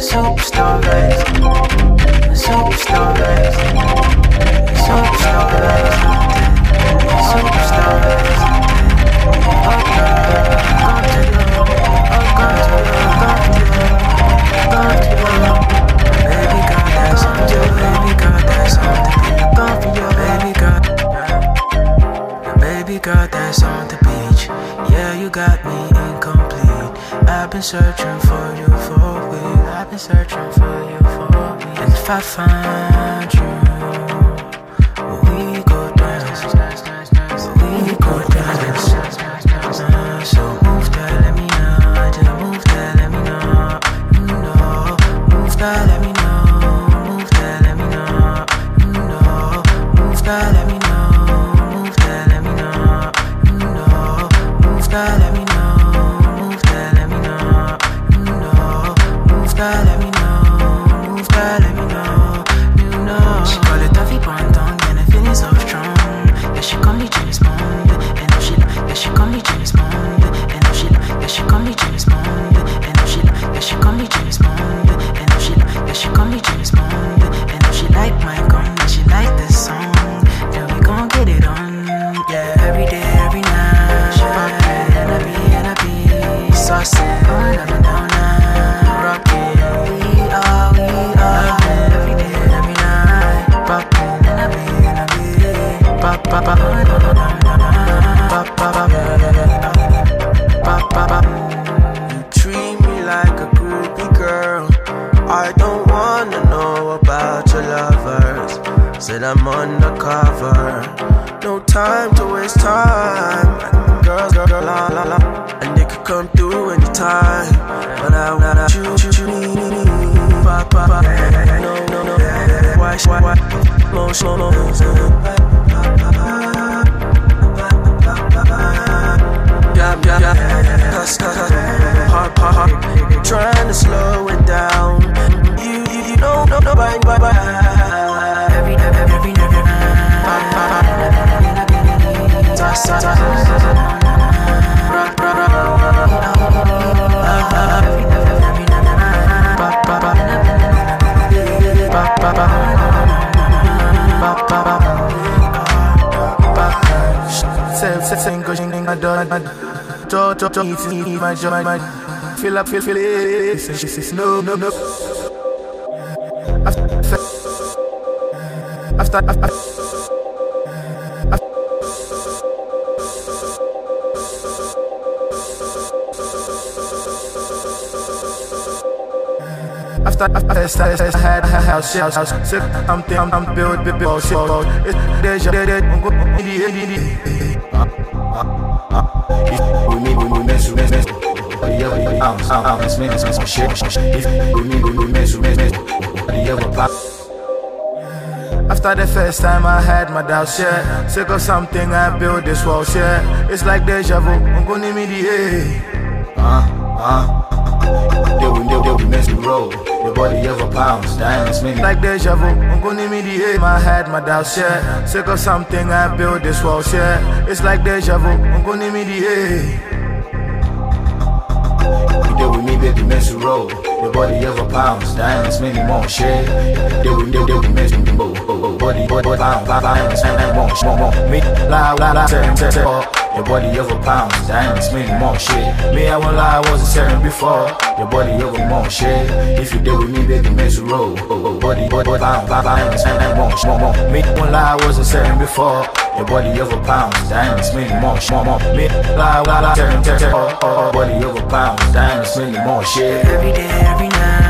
Superstar race. Superstar race. Superstar race. Searching for you for a week. I've been searching for you for a week. And if I find you, we go dance. We go dance. I'm undercover. No time to waste time. Girls, girl, girl, la la la. And they could come through anytime. But I wanna choose, choose, choose. Ba, ba, ba. No, no, no. Why, why, why? Slow, slow, Yeah, yeah, yeah. Cause, hard, hard, hard. Trying to slow it down. self setting gushing in a dot to to to it's in my joy my fill up fill fill it this is no no no after after after I I had a house, house, house, sick, something, I'm, I'm built, built, built, built. I'm. After the first time I had my doubts, yeah. Sick of something, I built this wall, yeah. It's like deja vu, I'm gonna need the A. Uh, uh. They we, they, they we mess, we roll. Your body ever pounds, diamonds, many. Like deja vu, I'm gonna need me the A. I had my doubts, yeah. Sick of something, I built this wall, yeah. It's like deja vu, I'm gonna need me the A. They with me, baby, mess, we roll. Your body ever pounds, diamonds, many more. Shit. They we, they, they we mess, we roll. Body, body, body, pound, pound, diamonds, many more. More, more. Me, lie, lie, lie, tell, tell, tell. Your body ever pounds, diamonds, many more. Shit. Me, I won't lie, I wasn't certain before. Your body ever more. Shit. If you deal with me, baby, mess, we roll. Body, body, body, pound, pound, diamonds, many more. More, more. Me, I won't lie, I wasn't certain before. Your body over pounds, diamonds, many more, more, more. Me, lie, lie, lie, tell, tell, tell. Oh, oh, body over pounds, diamonds, many more. Shit. Every day, every night.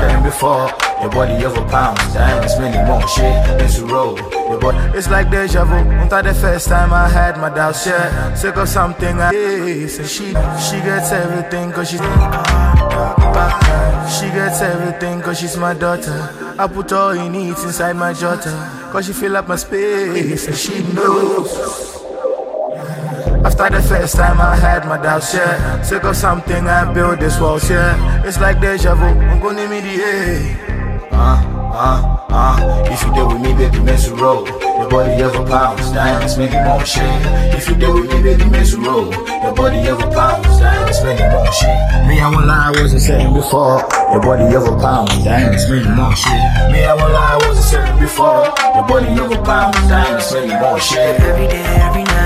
Than before, your body over pounds, diamonds, many more. Shit, it's a roll. Your body. It's like deja vu. After the first time I had my doubts, yeah. Sick of something, I yeah, so she she gets everything cause she's She gets everything cause she's my daughter. I put all he needs inside my jotter. Cause she fill up my space and she knows. After the first time I had my doubts, yeah. Sick of something, I built this walls, yeah. It's like deja vu. I'm gonna need the. Uh, uh, uh. If you deal with me, baby, mess with roll. Your body ever pounds, diamonds, many more. Shit. If you deal with me, baby, mess with roll. Your body ever pounds, diamonds, spending more shit. Me, I won't lie, I wasn't saying before. Your body over pounds, dying and spending more shit. Me, I won't lie, I wasn't saying before. Your body over pounds, dying and spending more shit. Every day, every night,